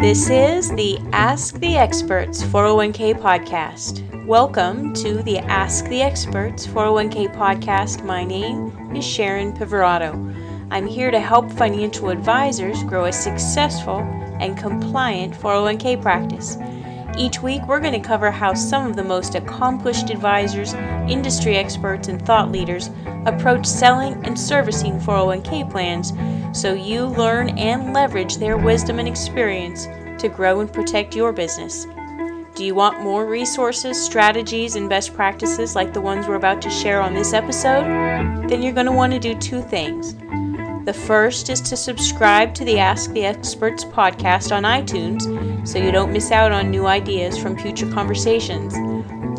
This is the Ask the Experts 401k podcast. Welcome to the Ask the Experts 401k podcast. My name is Sharon Pivorato. I'm here to help financial advisors grow a successful and compliant 401k practice. Each week, we're going to cover how some of the most accomplished advisors, industry experts, and thought leaders approach selling and servicing 401k plans so you learn and leverage their wisdom and experience to grow and protect your business. Do you want more resources, strategies, and best practices like the ones we're about to share on this episode? Then you're going to want to do two things. The first is to subscribe to the Ask the Experts podcast on iTunes so you don't miss out on new ideas from future conversations.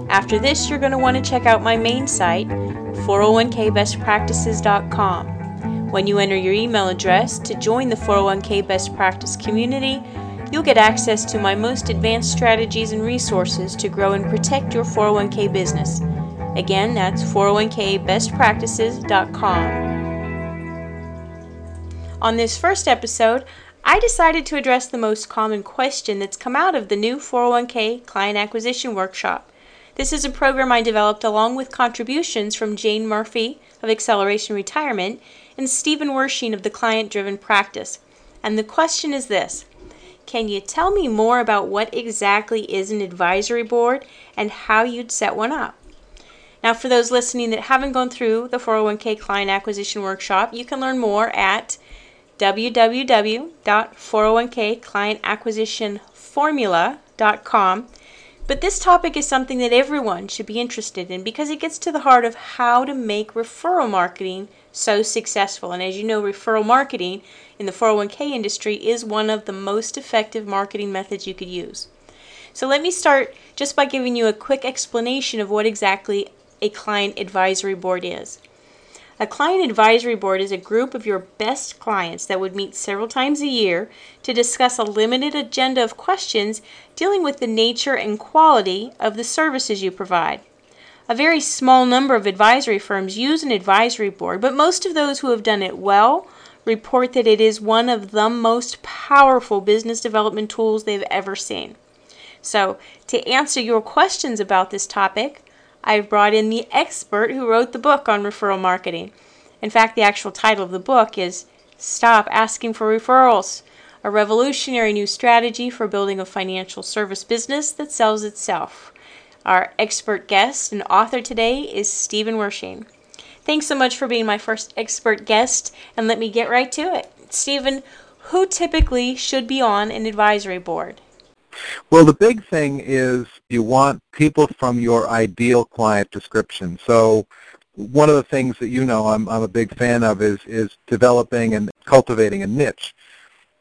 After this, you're going to want to check out my main site, 401kbestpractices.com. When you enter your email address to join the 401k Best Practice community, you'll get access to my most advanced strategies and resources to grow and protect your 401k business. Again, that's 401kbestpractices.com. On this first episode, I decided to address the most common question that's come out of the new 401k Client Acquisition Workshop. This is a program I developed along with contributions from Jane Murphy of Acceleration Retirement and Stephen Wershing of the Client Driven Practice. And the question is this Can you tell me more about what exactly is an advisory board and how you'd set one up? Now, for those listening that haven't gone through the 401k Client Acquisition Workshop, you can learn more at www.401kclientacquisitionformula.com. But this topic is something that everyone should be interested in because it gets to the heart of how to make referral marketing so successful. And as you know, referral marketing in the 401k industry is one of the most effective marketing methods you could use. So let me start just by giving you a quick explanation of what exactly a client advisory board is. A client advisory board is a group of your best clients that would meet several times a year to discuss a limited agenda of questions dealing with the nature and quality of the services you provide. A very small number of advisory firms use an advisory board, but most of those who have done it well report that it is one of the most powerful business development tools they've ever seen. So, to answer your questions about this topic, I've brought in the expert who wrote the book on referral marketing. In fact, the actual title of the book is Stop Asking for Referrals A Revolutionary New Strategy for Building a Financial Service Business That Sells Itself. Our expert guest and author today is Stephen Wershing. Thanks so much for being my first expert guest, and let me get right to it. Stephen, who typically should be on an advisory board? Well, the big thing is you want people from your ideal client description. So one of the things that you know I'm, I'm a big fan of is, is developing and cultivating a niche.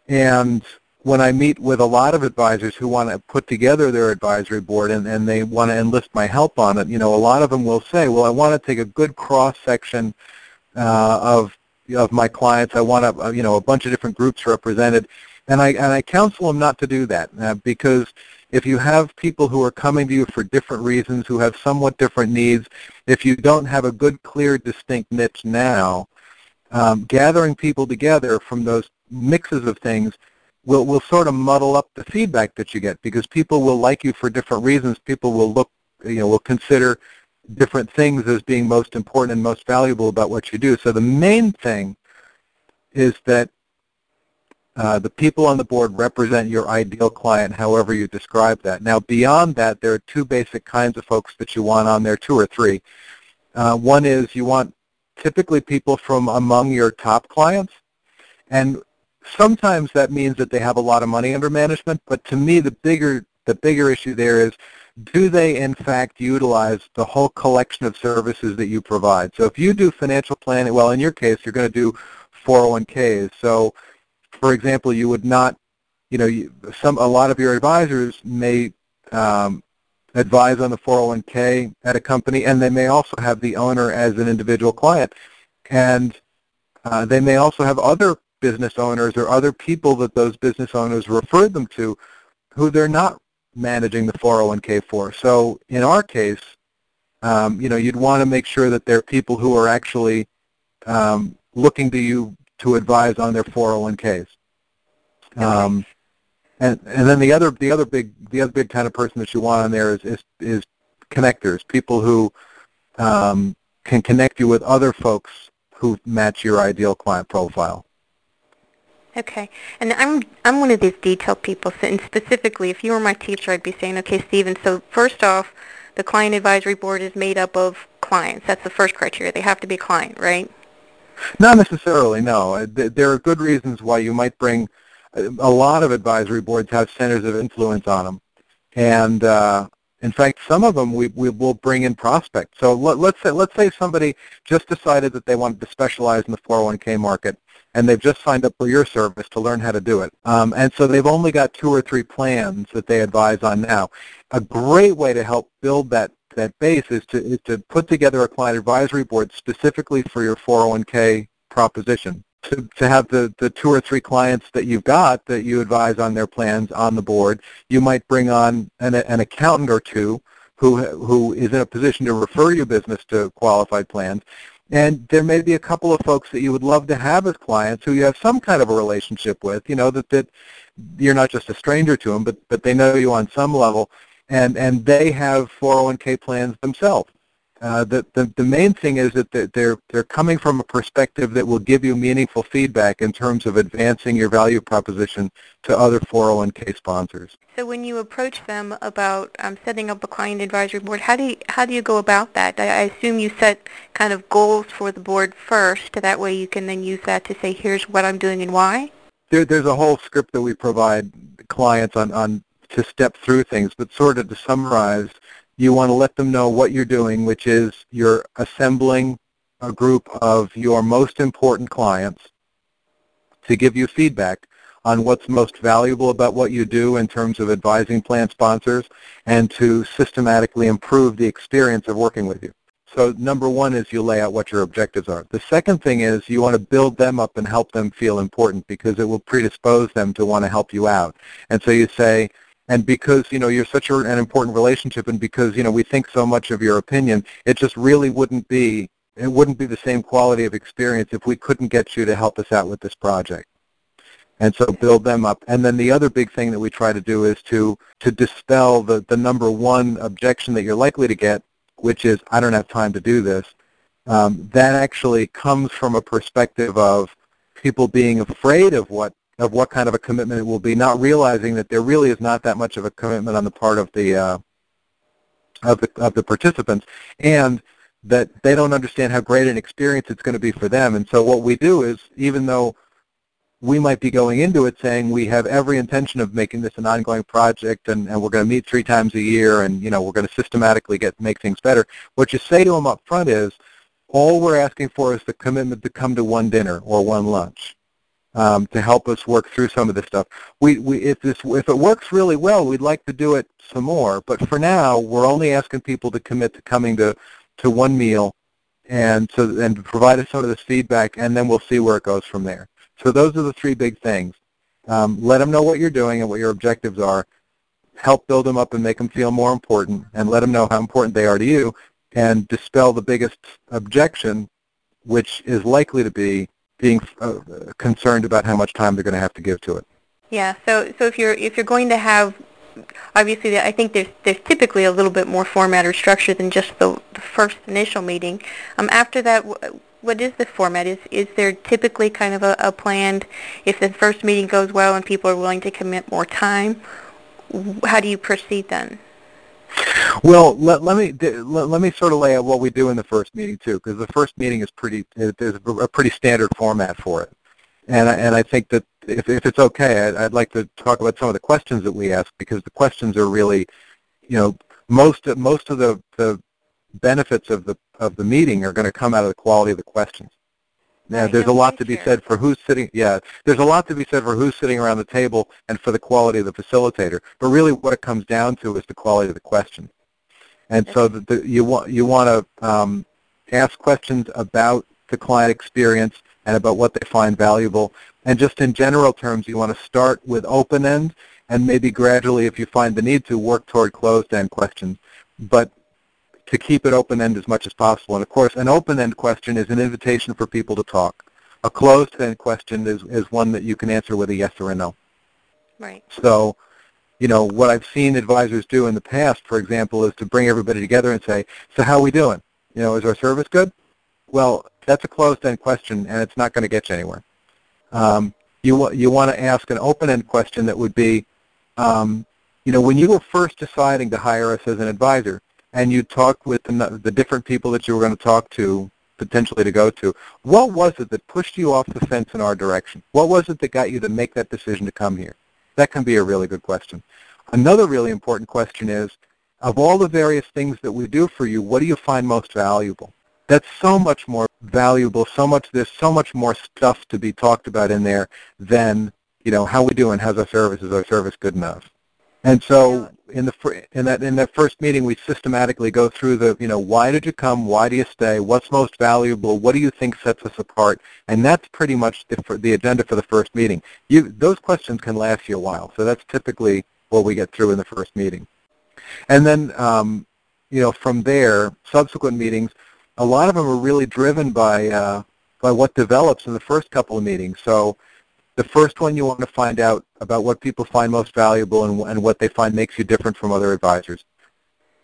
And when I meet with a lot of advisors who want to put together their advisory board and, and they want to enlist my help on it, you know, a lot of them will say, well, I want to take a good cross-section uh, of, of my clients. I want, a, you know, a bunch of different groups represented. And I, and I counsel them not to do that uh, because if you have people who are coming to you for different reasons, who have somewhat different needs, if you don't have a good, clear, distinct niche now, um, gathering people together from those mixes of things will, will sort of muddle up the feedback that you get because people will like you for different reasons. People will look, you know, will consider different things as being most important and most valuable about what you do. So the main thing is that uh, the people on the board represent your ideal client, however you describe that. Now, beyond that, there are two basic kinds of folks that you want on there, two or three. Uh, one is you want typically people from among your top clients, and sometimes that means that they have a lot of money under management, but to me, the bigger, the bigger issue there is do they in fact utilize the whole collection of services that you provide? So if you do financial planning, well, in your case, you're going to do 401ks. So for example, you would not, you know, you, some a lot of your advisors may um, advise on the 401k at a company, and they may also have the owner as an individual client, and uh, they may also have other business owners or other people that those business owners referred them to, who they're not managing the 401k for. So in our case, um, you know, you'd want to make sure that they're people who are actually um, looking to you to advise on their 401ks. Okay. Um, and and then the other the other big the other big kind of person that you want on there is is, is connectors, people who um, can connect you with other folks who match your ideal client profile. Okay, and I'm I'm one of these detailed people, and specifically, if you were my teacher, I'd be saying, okay, Stephen. So first off, the client advisory board is made up of clients. That's the first criteria. They have to be a client, right? Not necessarily. No, uh, there are good reasons why you might bring a lot of advisory boards have centers of influence on them. And uh, in fact, some of them we, we will bring in prospects. So let, let's say let's say somebody just decided that they wanted to specialize in the 401k market, and they've just signed up for your service to learn how to do it. Um, and so they've only got two or three plans that they advise on now. A great way to help build that that base is to is to put together a client advisory board specifically for your 401k proposition to, to have the, the two or three clients that you've got that you advise on their plans on the board. You might bring on an, an accountant or two who, who is in a position to refer your business to qualified plans. And there may be a couple of folks that you would love to have as clients who you have some kind of a relationship with, you know, that, that you're not just a stranger to them, but, but they know you on some level, and, and they have 401k plans themselves. Uh, the, the, the main thing is that they're, they're coming from a perspective that will give you meaningful feedback in terms of advancing your value proposition to other 401k sponsors. So when you approach them about um, setting up a client advisory board, how do you, how do you go about that? I, I assume you set kind of goals for the board first, that way you can then use that to say, here's what I'm doing and why? There, there's a whole script that we provide clients on, on to step through things, but sort of to summarize, you want to let them know what you're doing, which is you're assembling a group of your most important clients to give you feedback on what's most valuable about what you do in terms of advising plan sponsors and to systematically improve the experience of working with you. So number one is you lay out what your objectives are. The second thing is you want to build them up and help them feel important because it will predispose them to want to help you out. And so you say, and because you know you're such a, an important relationship and because you know we think so much of your opinion it just really wouldn't be it wouldn't be the same quality of experience if we couldn't get you to help us out with this project. And so build them up. And then the other big thing that we try to do is to to dispel the the number one objection that you're likely to get which is i don't have time to do this. Um, that actually comes from a perspective of people being afraid of what of what kind of a commitment it will be, not realizing that there really is not that much of a commitment on the part of the uh, of the of the participants, and that they don't understand how great an experience it's going to be for them. And so what we do is, even though we might be going into it saying we have every intention of making this an ongoing project and, and we're going to meet three times a year and you know we're going to systematically get make things better. What you say to them up front is all we're asking for is the commitment to come to one dinner or one lunch um, to help us work through some of this stuff. We, we, if, this, if it works really well, we'd like to do it some more. But for now, we're only asking people to commit to coming to, to one meal and, so, and provide us some of this feedback, and then we'll see where it goes from there. So those are the three big things. Um, let them know what you're doing and what your objectives are. Help build them up and make them feel more important, and let them know how important they are to you, and dispel the biggest objection, which is likely to be being uh, concerned about how much time they're going to have to give to it. Yeah. So so if you're if you're going to have obviously I think there's there's typically a little bit more format or structure than just the, the first initial meeting. Um, after that, W- what is the format? Is is there typically kind of a, a planned if the first meeting goes well and people are willing to commit more time? How do you proceed then? Well, let, let me let, let, me sort of lay out what we do in the first meeting too, because the first meeting is pretty there's a pretty standard format for it, and I, and I think that if if it's okay, I'd, I'd like to talk about some of the questions that we ask because the questions are really, you know, most most of the the benefits of the of the meeting are going to come out of the quality of the questions. Yeah, there's a lot to be said for who's sitting. Yeah, there's a lot to be said for who's sitting around the table and for the quality of the facilitator. But really, what it comes down to is the quality of the question. And so the, the, you want you want to um, ask questions about the client experience and about what they find valuable. And just in general terms, you want to start with open-end and maybe gradually, if you find the need to, work toward closed-end questions. But to keep it open-end as much as possible. And of course, an open-end question is an invitation for people to talk. A closed-end question is, is one that you can answer with a yes or a no. Right. So, you know, what I've seen advisors do in the past, for example, is to bring everybody together and say, so how are we doing? You know, is our service good? Well, that's a closed-end question, and it's not going to get you anywhere. Um, you, you want to ask an open-end question that would be, um, you know, when you were first deciding to hire us as an advisor, and you talked with the, the different people that you were going to talk to, potentially to go to, what was it that pushed you off the fence in our direction? What was it that got you to make that decision to come here? That can be a really good question. Another really important question is, of all the various things that we do for you, what do you find most valuable? That's so much more valuable, so much, there's so much more stuff to be talked about in there than, you know, how we doing, how's our service, is our service good enough? And so in the in that in that first meeting, we systematically go through the you know why did you come, why do you stay, what's most valuable, what do you think sets us apart, and that's pretty much the the agenda for the first meeting. You those questions can last you a while, so that's typically what we get through in the first meeting, and then um, you know from there, subsequent meetings, a lot of them are really driven by uh, by what develops in the first couple of meetings. So the first one you want to find out about what people find most valuable and, and what they find makes you different from other advisors.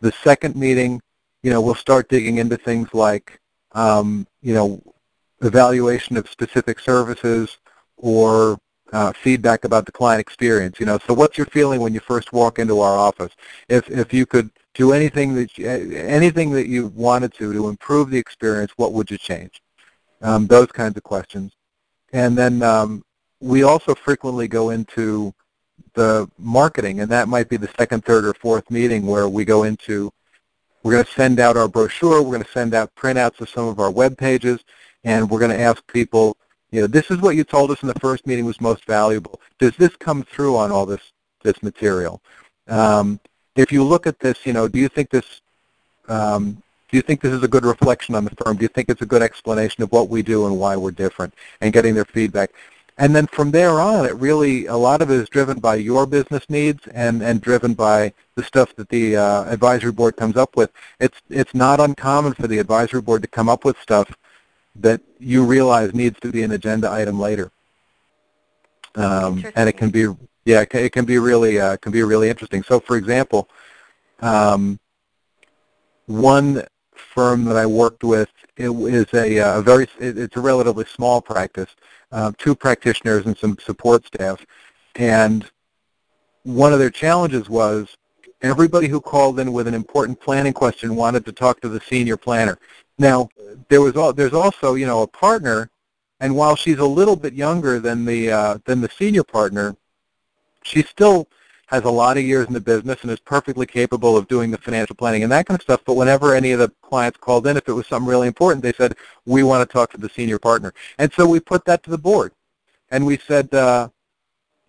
The second meeting, you know, we'll start digging into things like, um, you know, evaluation of specific services or uh, feedback about the client experience. You know, so what's your feeling when you first walk into our office? If if you could do anything that you, anything that you wanted to to improve the experience, what would you change? Um, those kinds of questions. And then um, we also frequently go into the marketing, and that might be the second, third, or fourth meeting where we go into, we're going to send out our brochure, we're going to send out printouts of some of our web pages, and we're going to ask people, you know, this is what you told us in the first meeting was most valuable. Does this come through on all this, this material? Um, if you look at this, you know, do you think this, um, do you think this is a good reflection on the firm? Do you think it's a good explanation of what we do and why we're different? And getting their feedback. And then from there on, it really, a lot of it is driven by your business needs and, and driven by the stuff that the uh, advisory board comes up with. It's, it's not uncommon for the advisory board to come up with stuff that you realize needs to be an agenda item later. Um, and it can be, yeah, it can be really, uh, can be really interesting. So for example, um, one firm that I worked with it is a, uh, a very, it's a relatively small practice, uh, two practitioners and some support staff. And one of their challenges was everybody who called in with an important planning question wanted to talk to the senior planner. Now, there was all, there's also, you know, a partner, and while she's a little bit younger than the uh, than the senior partner, she's still has a lot of years in the business and is perfectly capable of doing the financial planning and that kind of stuff. But whenever any of the clients called in, if it was something really important, they said, we want to talk to the senior partner. And so we put that to the board. And we said, uh,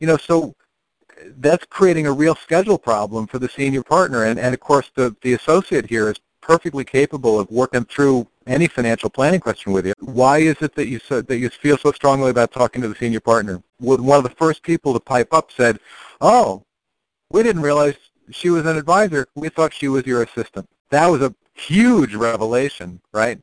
you know, so that's creating a real schedule problem for the senior partner. And, and of course, the, the associate here is perfectly capable of working through any financial planning question with you. Why is it that you so, that you feel so strongly about talking to the senior partner? One of the first people to pipe up said, "Oh, we didn't realize she was an advisor. We thought she was your assistant. That was a huge revelation, right?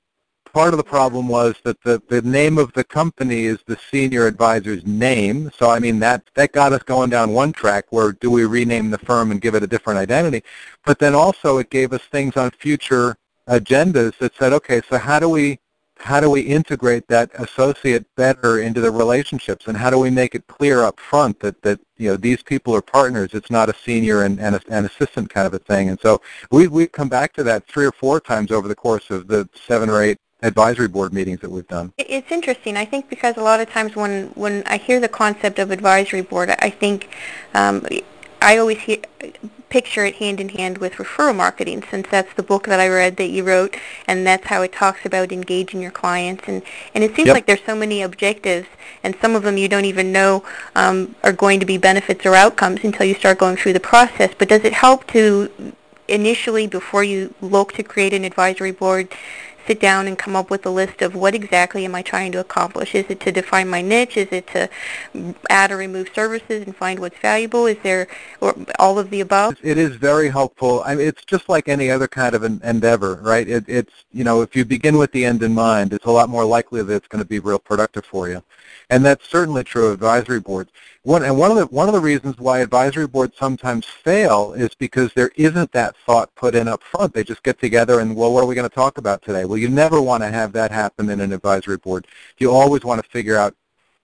Part of the problem was that the, the name of the company is the senior advisor's name. So, I mean, that, that got us going down one track where do we rename the firm and give it a different identity? But then also it gave us things on future agendas that said, okay, so how do we how do we integrate that associate better into the relationships and how do we make it clear up front that, that you know these people are partners it's not a senior and, and an assistant kind of a thing and so we, we've come back to that three or four times over the course of the seven or eight advisory board meetings that we've done. It's interesting. I think because a lot of times when, when I hear the concept of advisory board, I think um, I always hear, picture it hand in hand with referral marketing since that's the book that I read that you wrote and that's how it talks about engaging your clients and, and it seems yep. like there's so many objectives and some of them you don't even know um, are going to be benefits or outcomes until you start going through the process but does it help to initially before you look to create an advisory board sit down and come up with a list of what exactly am I trying to accomplish. Is it to define my niche? Is it to add or remove services and find what's valuable? Is there or all of the above? It is very helpful. I mean, it's just like any other kind of an endeavor, right? It, it's, you know, if you begin with the end in mind, it's a lot more likely that it's going to be real productive for you. And that's certainly true of advisory boards. One, and one of the one of the reasons why advisory boards sometimes fail is because there isn't that thought put in up front. They just get together and well, what are we going to talk about today? Well, you never want to have that happen in an advisory board. You always want to figure out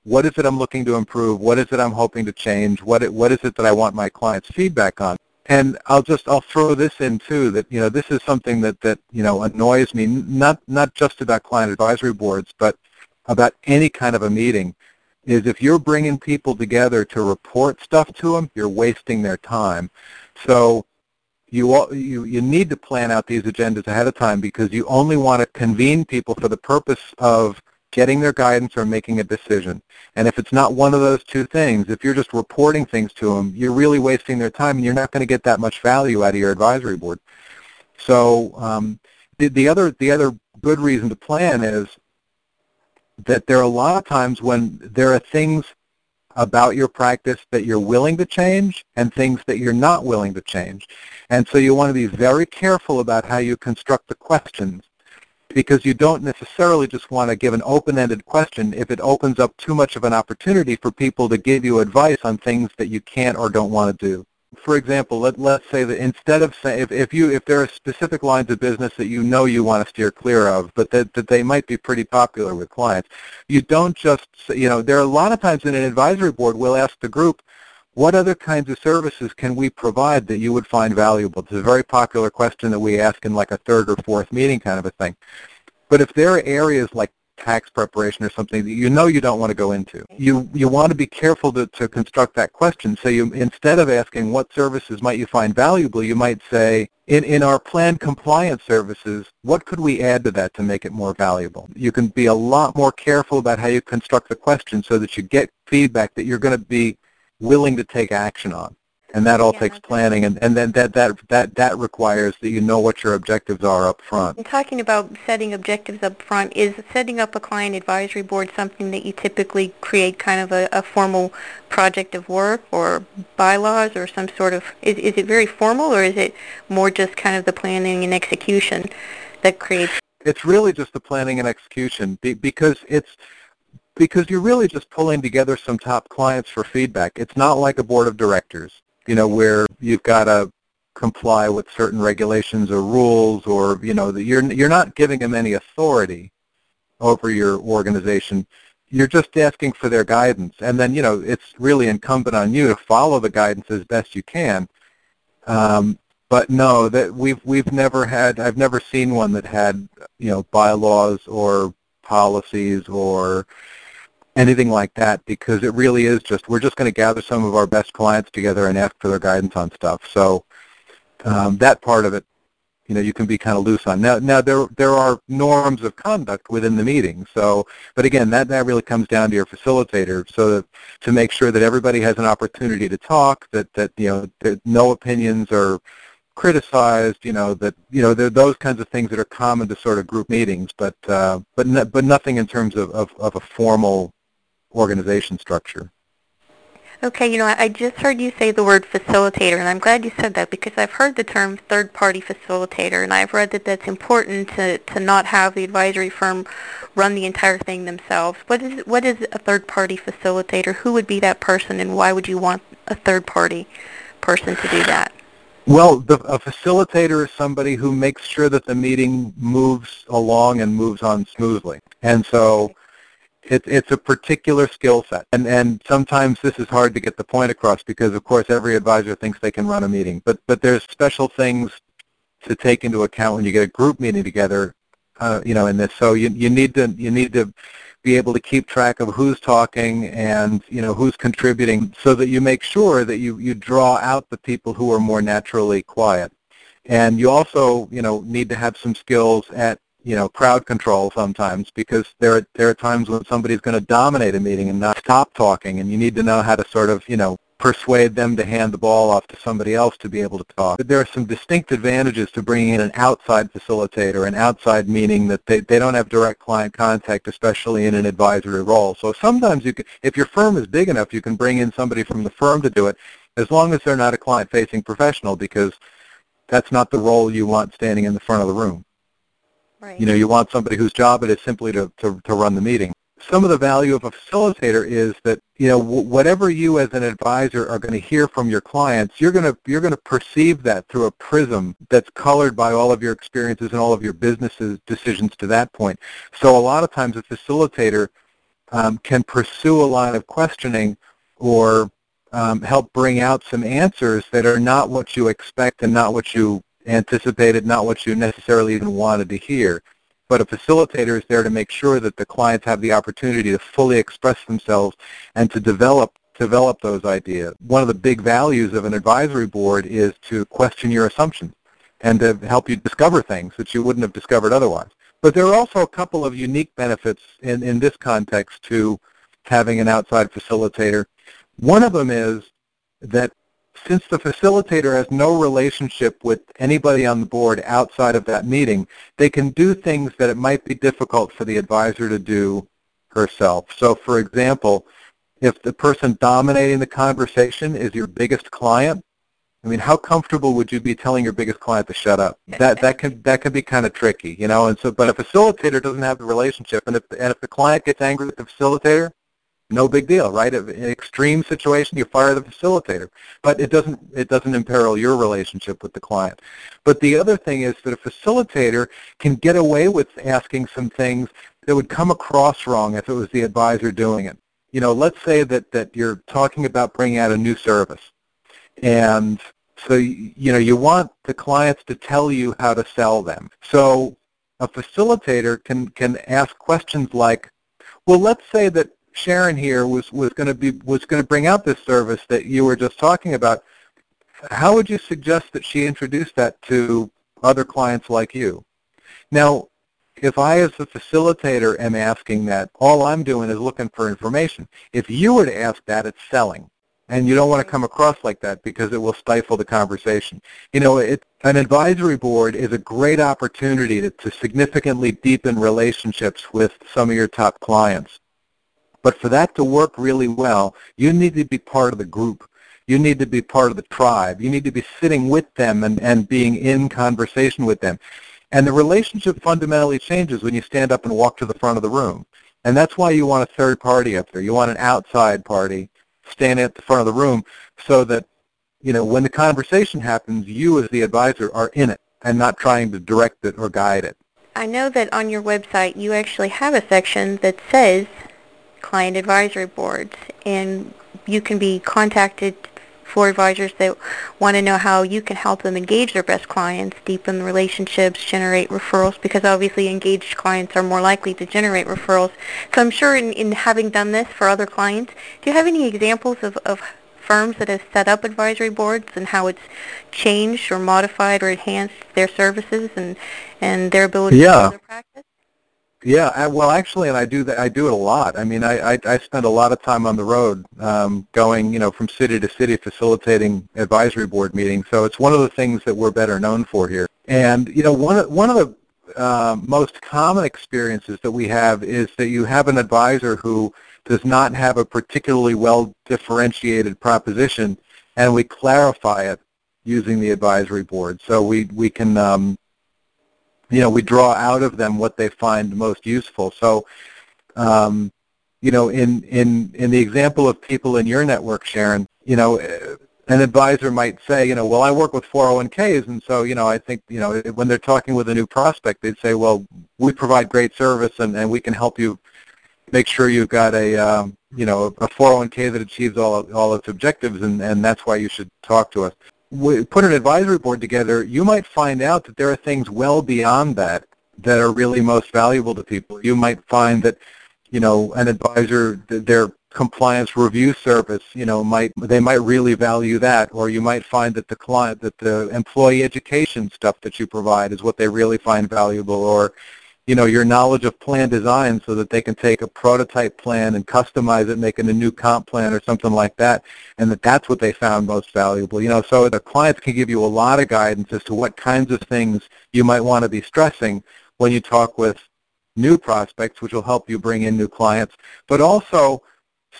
what is it I'm looking to improve, what is it I'm hoping to change, what it, what is it that I want my clients' feedback on. And I'll just I'll throw this in too that you know this is something that that you know annoys me not not just about client advisory boards but about any kind of a meeting is if you're bringing people together to report stuff to them, you're wasting their time. So you, you, you need to plan out these agendas ahead of time because you only want to convene people for the purpose of getting their guidance or making a decision. And if it's not one of those two things, if you're just reporting things to them, you're really wasting their time and you're not going to get that much value out of your advisory board. So um, the, the, other, the other good reason to plan is that there are a lot of times when there are things about your practice that you're willing to change and things that you're not willing to change. And so you want to be very careful about how you construct the questions because you don't necessarily just want to give an open-ended question if it opens up too much of an opportunity for people to give you advice on things that you can't or don't want to do for example, let, let's say that instead of saying, if, if, you, if there are specific lines of business that you know you want to steer clear of, but that, that they might be pretty popular with clients, you don't just, you know, there are a lot of times in an advisory board we'll ask the group, what other kinds of services can we provide that you would find valuable? It's a very popular question that we ask in like a third or fourth meeting kind of a thing. But if there are areas like tax preparation or something that you know you don't want to go into. You you want to be careful to, to construct that question. So you instead of asking what services might you find valuable, you might say, in, in our planned compliance services, what could we add to that to make it more valuable? You can be a lot more careful about how you construct the question so that you get feedback that you're going to be willing to take action on and that all yeah, takes planning and, and then that, that that that requires that you know what your objectives are up front. And talking about setting objectives up front, is setting up a client advisory board something that you typically create kind of a, a formal project of work or bylaws or some sort of, is, is it very formal or is it more just kind of the planning and execution that creates? It's really just the planning and execution because it's because you're really just pulling together some top clients for feedback. It's not like a board of directors you know, where you've got to comply with certain regulations or rules or, you know, you're, you're not giving them any authority over your organization. You're just asking for their guidance. And then, you know, it's really incumbent on you to follow the guidance as best you can. Um, but no, that we've we've never had. I've never seen one that had you know bylaws or policies or anything like that because it really is just we're just going to gather some of our best clients together and ask for their guidance on stuff. So um, that part of it, you know, you can be kind of loose on. Now, now there there are norms of conduct within the meeting. So, but again, that that really comes down to your facilitator. So that, to make sure that everybody has an opportunity to talk, that that you know, that no opinions are criticized, you know, that, you know, there are those kinds of things that are common to sort of group meetings, but, uh, but, no, but nothing in terms of, of, of a formal organization structure. Okay, you know, I just heard you say the word facilitator, and I'm glad you said that because I've heard the term third-party facilitator, and I've read that that's important to, to not have the advisory firm run the entire thing themselves. What is what is a third-party facilitator? Who would be that person, and why would you want a third-party person to do that? Well, the, a facilitator is somebody who makes sure that the meeting moves along and moves on smoothly. And so it, it's a particular skill set. And, and sometimes this is hard to get the point across because, of course, every advisor thinks they can run a meeting. But, but there's special things to take into account when you get a group meeting together, uh, you know, in this. So you, you, need to, you need to be able to keep track of who's talking and, you know, who's contributing so that you make sure that you, you draw out the people who are more naturally quiet. And you also, you know, need to have some skills at you know, crowd control sometimes because there are, there are times when somebody's going to dominate a meeting and not stop talking and you need to know how to sort of, you know, persuade them to hand the ball off to somebody else to be able to talk. But there are some distinct advantages to bringing in an outside facilitator, an outside meaning that they, they don't have direct client contact, especially in an advisory role. So sometimes you can, if your firm is big enough, you can bring in somebody from the firm to do it as long as they're not a client-facing professional because that's not the role you want standing in the front of the room. Right. You know, you want somebody whose job it is simply to, to, to run the meeting. some of the value of a facilitator is that you know whatever you as an advisor are going to hear from your clients, you're going to you're going to perceive that through a prism that's colored by all of your experiences and all of your business's decisions to that point. So a lot of times a facilitator um, can pursue a line of questioning or um, help bring out some answers that are not what you expect and not what you anticipated, not what you necessarily even wanted to hear but a facilitator is there to make sure that the clients have the opportunity to fully express themselves and to develop develop those ideas. One of the big values of an advisory board is to question your assumptions and to help you discover things that you wouldn't have discovered otherwise. But there are also a couple of unique benefits in, in this context to having an outside facilitator. One of them is that since the facilitator has no relationship with anybody on the board outside of that meeting, they can do things that it might be difficult for the advisor to do herself. So for example, if the person dominating the conversation is your biggest client, I mean, how comfortable would you be telling your biggest client to shut up? That that can that can be kind of tricky, you know. And so, but a facilitator doesn't have the relationship, and if and if the client gets angry with the facilitator, no big deal, right? In an extreme situation, you fire the facilitator, but it doesn't it doesn't imperil your relationship with the client. But the other thing is that a facilitator can get away with asking some things that would come across wrong if it was the advisor doing it. You know, let's say that that you're talking about bringing out a new service, and so you know you want the clients to tell you how to sell them. So a facilitator can can ask questions like, well, let's say that Sharon here was, was going to be was going to bring out this service that you were just talking about. How would you suggest that she introduce that to other clients like you? Now, if I as a facilitator am asking that, all I'm doing is looking for information. If you were to ask that, it's selling. And you don't want to come across like that because it will stifle the conversation. You know, it, an advisory board is a great opportunity to, to significantly deepen relationships with some of your top clients. But for that to work really well, you need to be part of the group. You need to be part of the tribe. You need to be sitting with them and, and being in conversation with them. And the relationship fundamentally changes when you stand up and walk to the front of the room. And that's why you want a third party up there. You want an outside party standing at the front of the room so that, you know, when the conversation happens, you as the advisor are in it and not trying to direct it or guide it. I know that on your website you actually have a section that says client advisory boards, and you can be contacted for advisors that want to know how you can help them engage their best clients, deepen the relationships, generate referrals, because obviously engaged clients are more likely to generate referrals. So I'm sure in, in having done this for other clients, do you have any examples of, of firms that have set up advisory boards and how it's changed or modified or enhanced their services and, and their ability yeah. to their practice? Yeah, well, actually, and I do that. I do it a lot. I mean, I, I, I spend a lot of time on the road, um, going, you know, from city to city, facilitating advisory board meetings. So it's one of the things that we're better known for here. And you know, one one of the uh, most common experiences that we have is that you have an advisor who does not have a particularly well differentiated proposition, and we clarify it using the advisory board. So we we can um, you know, we draw out of them what they find most useful. So, um, you know, in, in, in the example of people in your network, Sharon, you know, an advisor might say, you know, well, I work with 401ks, and so, you know, I think, you know, when they're talking with a new prospect, they'd say, well, we provide great service, and, and we can help you make sure you've got a, um, you know, a 401k that achieves all all its objectives, and, and that's why you should talk to us put an advisory board together, you might find out that there are things well beyond that that are really most valuable to people. You might find that, you know, an advisor, their compliance review service, you know, might they might really value that, or you might find that the client, that the employee education stuff that you provide is what they really find valuable, or you know, your knowledge of plan design so that they can take a prototype plan and customize it, making a new comp plan or something like that, and that that's what they found most valuable. You know, so the clients can give you a lot of guidance as to what kinds of things you might want to be stressing when you talk with new prospects, which will help you bring in new clients, but also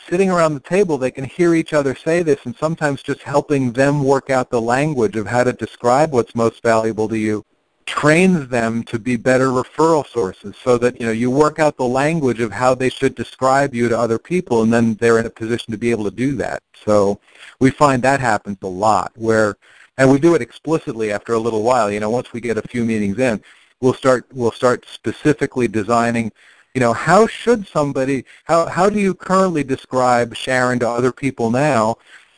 sitting around the table, they can hear each other say this and sometimes just helping them work out the language of how to describe what's most valuable to you trains them to be better referral sources so that you know you work out the language of how they should describe you to other people and then they're in a position to be able to do that. So we find that happens a lot where and we do it explicitly after a little while. You know once we get a few meetings in we'll start we'll start specifically designing you know how should somebody how how do you currently describe Sharon to other people now?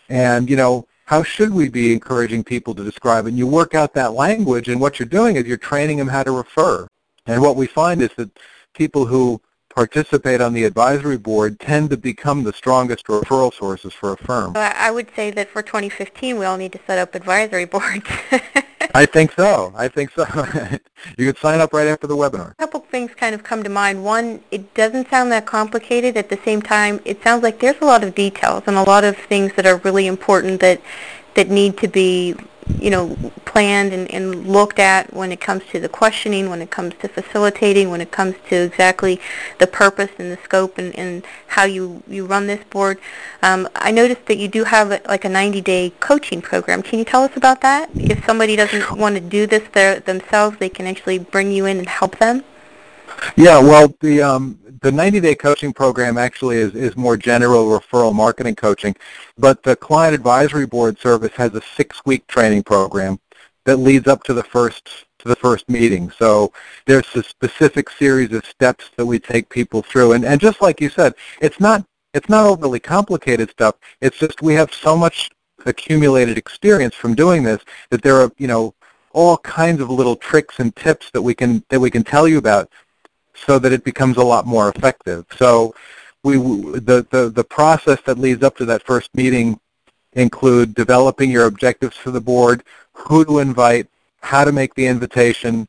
And you know how should we be encouraging people to describe? And you work out that language, and what you're doing is you're training them how to refer. And what we find is that people who participate on the advisory board tend to become the strongest referral sources for a firm. I would say that for 2015, we all need to set up advisory boards. I think so. I think so. you could sign up right after the webinar. A couple things kind of come to mind. One, it doesn't sound that complicated. At the same time, it sounds like there's a lot of details and a lot of things that are really important that that need to be you know, planned and, and looked at when it comes to the questioning, when it comes to facilitating, when it comes to exactly the purpose and the scope and, and how you, you run this board. Um, I noticed that you do have a, like a 90-day coaching program. Can you tell us about that? If somebody doesn't want to do this themselves, they can actually bring you in and help them? Yeah, well, the um, the 90-day coaching program actually is, is more general referral marketing coaching, but the client advisory board service has a six-week training program that leads up to the first to the first meeting. So there's a specific series of steps that we take people through, and and just like you said, it's not it's not overly complicated stuff. It's just we have so much accumulated experience from doing this that there are you know all kinds of little tricks and tips that we can that we can tell you about so that it becomes a lot more effective. So we, the, the, the process that leads up to that first meeting include developing your objectives for the board, who to invite, how to make the invitation,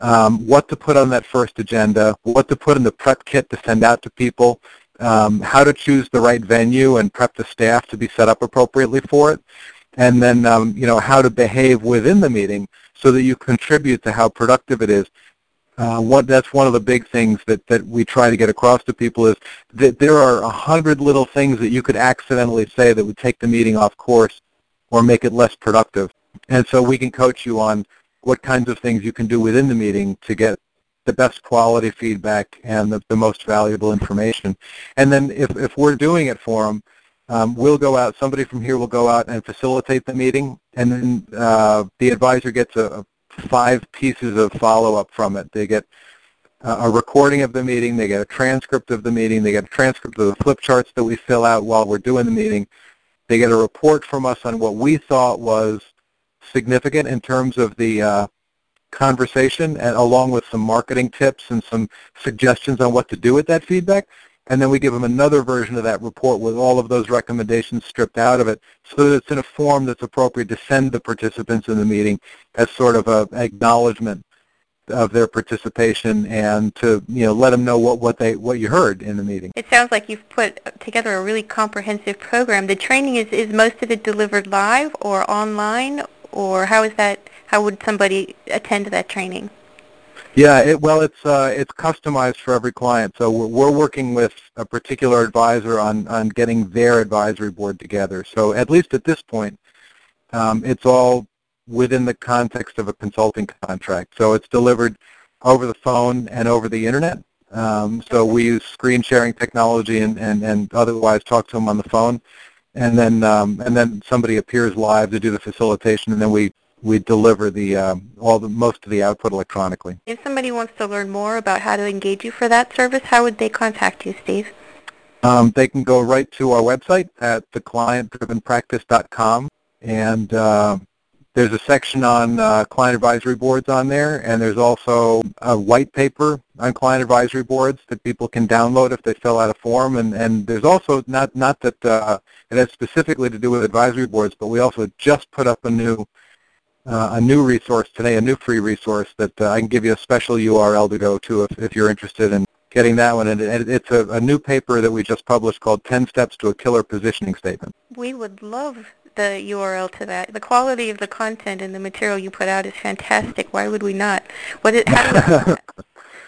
um, what to put on that first agenda, what to put in the prep kit to send out to people, um, how to choose the right venue and prep the staff to be set up appropriately for it, and then um, you know how to behave within the meeting so that you contribute to how productive it is uh, what that's one of the big things that, that we try to get across to people is that there are a hundred little things that you could accidentally say that would take the meeting off course or make it less productive. And so we can coach you on what kinds of things you can do within the meeting to get the best quality feedback and the, the most valuable information. And then if, if we're doing it for them, um, we'll go out, somebody from here will go out and facilitate the meeting, and then uh, the advisor gets a five pieces of follow-up from it. They get a recording of the meeting, they get a transcript of the meeting, they get a transcript of the flip charts that we fill out while we're doing the meeting, they get a report from us on what we thought was significant in terms of the uh, conversation, and along with some marketing tips and some suggestions on what to do with that feedback and then we give them another version of that report with all of those recommendations stripped out of it so that it's in a form that's appropriate to send the participants in the meeting as sort of an acknowledgement of their participation and to you know let them know what what they what you heard in the meeting. It sounds like you've put together a really comprehensive program. The training is is most of it delivered live or online or how is that how would somebody attend that training? Yeah, it, well, it's uh, it's customized for every client. So we're, we're working with a particular advisor on on getting their advisory board together. So at least at this point, um, it's all within the context of a consulting contract. So it's delivered over the phone and over the internet. Um, so we use screen sharing technology and, and, and otherwise talk to them on the phone. And then um, and then somebody appears live to do the facilitation, and then we we deliver the um, all the most of the output electronically. If somebody wants to learn more about how to engage you for that service, how would they contact you, Steve? Um, they can go right to our website at theclientdrivenpractice.com, and uh, there's a section on uh, client advisory boards on there, and there's also a white paper on client advisory boards that people can download if they fill out a form. And, and there's also not not that uh, it has specifically to do with advisory boards, but we also just put up a new uh, a new resource today, a new free resource that uh, I can give you a special URL to go to if, if you're interested in getting that one. And it, it's a, a new paper that we just published called 10 Steps to a Killer Positioning Statement. We would love the URL to that. The quality of the content and the material you put out is fantastic. Why would we not? What it, how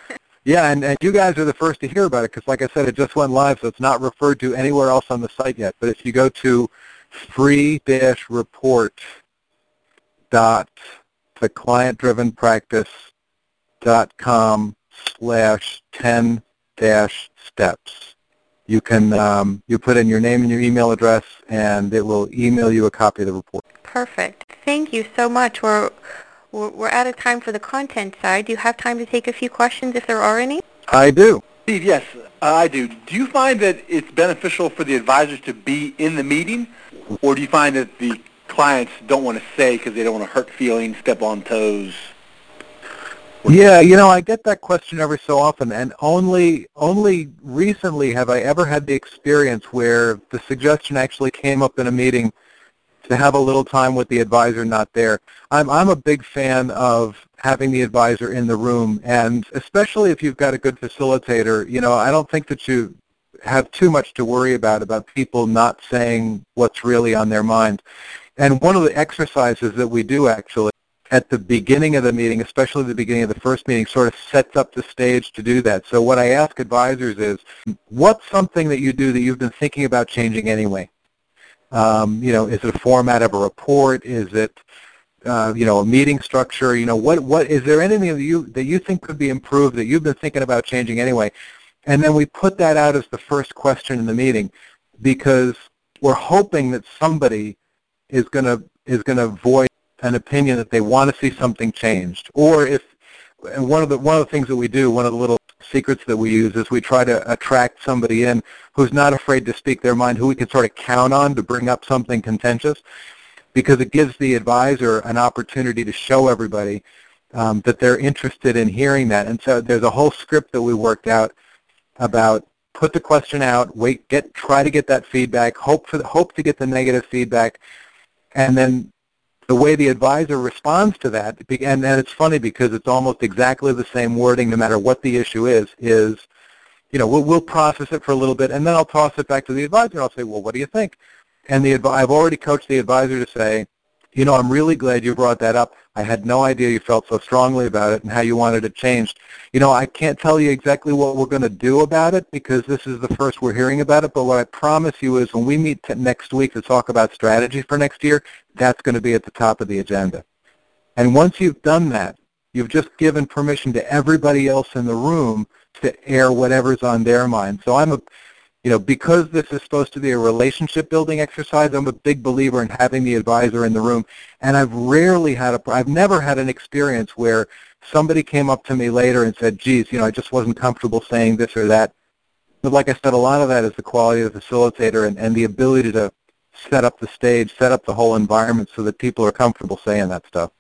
Yeah, and, and you guys are the first to hear about it because, like I said, it just went live, so it's not referred to anywhere else on the site yet. But if you go to free-report dot to clientdrivenpractice.com slash 10 dash steps. You can um, you put in your name and your email address, and it will email you a copy of the report. Perfect. Thank you so much. We're we're out of time for the content side. Do you have time to take a few questions if there are any? I do. Steve, yes, I do. Do you find that it's beneficial for the advisors to be in the meeting, or do you find that the clients don't want to say because they don't want to hurt feelings, step on toes? Yeah, you know, I get that question every so often, and only only recently have I ever had the experience where the suggestion actually came up in a meeting to have a little time with the advisor not there. I'm I'm a big fan of having the advisor in the room, and especially if you've got a good facilitator, you know, I don't think that you have too much to worry about about people not saying what's really on their mind. And one of the exercises that we do actually at the beginning of the meeting, especially the beginning of the first meeting, sort of sets up the stage to do that. So what I ask advisors is, what's something that you do that you've been thinking about changing anyway? Um, you know, is it a format of a report? Is it, uh, you know, a meeting structure? You know, what what is there anything that you that you think could be improved that you've been thinking about changing anyway? And then we put that out as the first question in the meeting because we're hoping that somebody is going to is going to voice an opinion that they want to see something changed, or if and one of the one of the things that we do, one of the little secrets that we use is we try to attract somebody in who's not afraid to speak their mind, who we can sort of count on to bring up something contentious, because it gives the advisor an opportunity to show everybody um, that they're interested in hearing that. And so there's a whole script that we worked out about put the question out, wait, get try to get that feedback, hope for the, hope to get the negative feedback, and then the way the advisor responds to that, and, and it's funny because it's almost exactly the same wording no matter what the issue is, is, you know, we'll, we'll process it for a little bit, and then I'll toss it back to the advisor, and I'll say, well, what do you think? And the I've already coached the advisor to say, you know, I'm really glad you brought that up. I had no idea you felt so strongly about it and how you wanted it changed. You know, I can't tell you exactly what we're going to do about it because this is the first we're hearing about it, but what I promise you is when we meet next week to talk about strategy for next year, that's going to be at the top of the agenda. And once you've done that, you've just given permission to everybody else in the room to air whatever's on their mind. So I'm a you know, because this is supposed to be a relationship building exercise, I'm a big believer in having the advisor in the room. And I've rarely had a, I've never had an experience where somebody came up to me later and said, geez, you know, I just wasn't comfortable saying this or that. But like I said, a lot of that is the quality of the facilitator and, and the ability to set up the stage, set up the whole environment so that people are comfortable saying that stuff.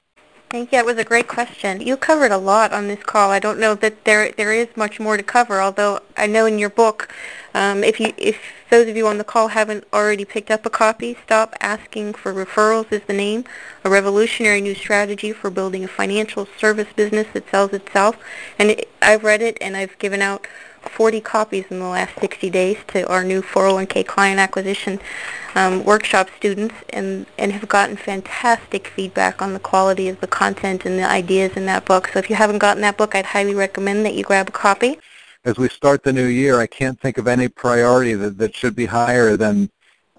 Thank you. That was a great question. You covered a lot on this call. I don't know that there there is much more to cover, although I know in your book, um, if you if those of you on the call haven't already picked up a copy, Stop Asking for Referrals is the name, a revolutionary new strategy for building a financial service business that sells itself. And it, I've read it and I've given out 40 copies in the last 60 days to our new 401k client acquisition um, workshop students and, and have gotten fantastic feedback on the quality of the content and the ideas in that book. So if you haven't gotten that book, I'd highly recommend that you grab a copy. As we start the new year, I can't think of any priority that, that should be higher than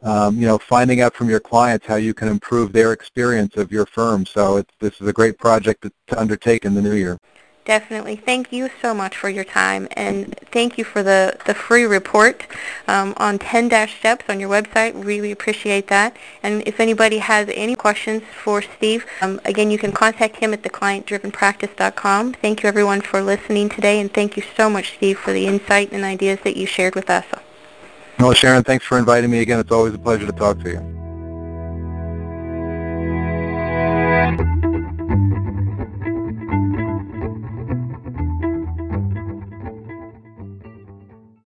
um, you know, finding out from your clients how you can improve their experience of your firm. So this is a great project to undertake in the new year. Definitely. Thank you so much for your time, and thank you for the, the free report um, on 10-steps on your website. Really appreciate that. And if anybody has any questions for Steve, um, again, you can contact him at theclientdrivenpractice.com. Thank you, everyone, for listening today, and thank you so much, Steve, for the insight and ideas that you shared with us. Well, Sharon, thanks for inviting me again. It's always a pleasure to talk to you.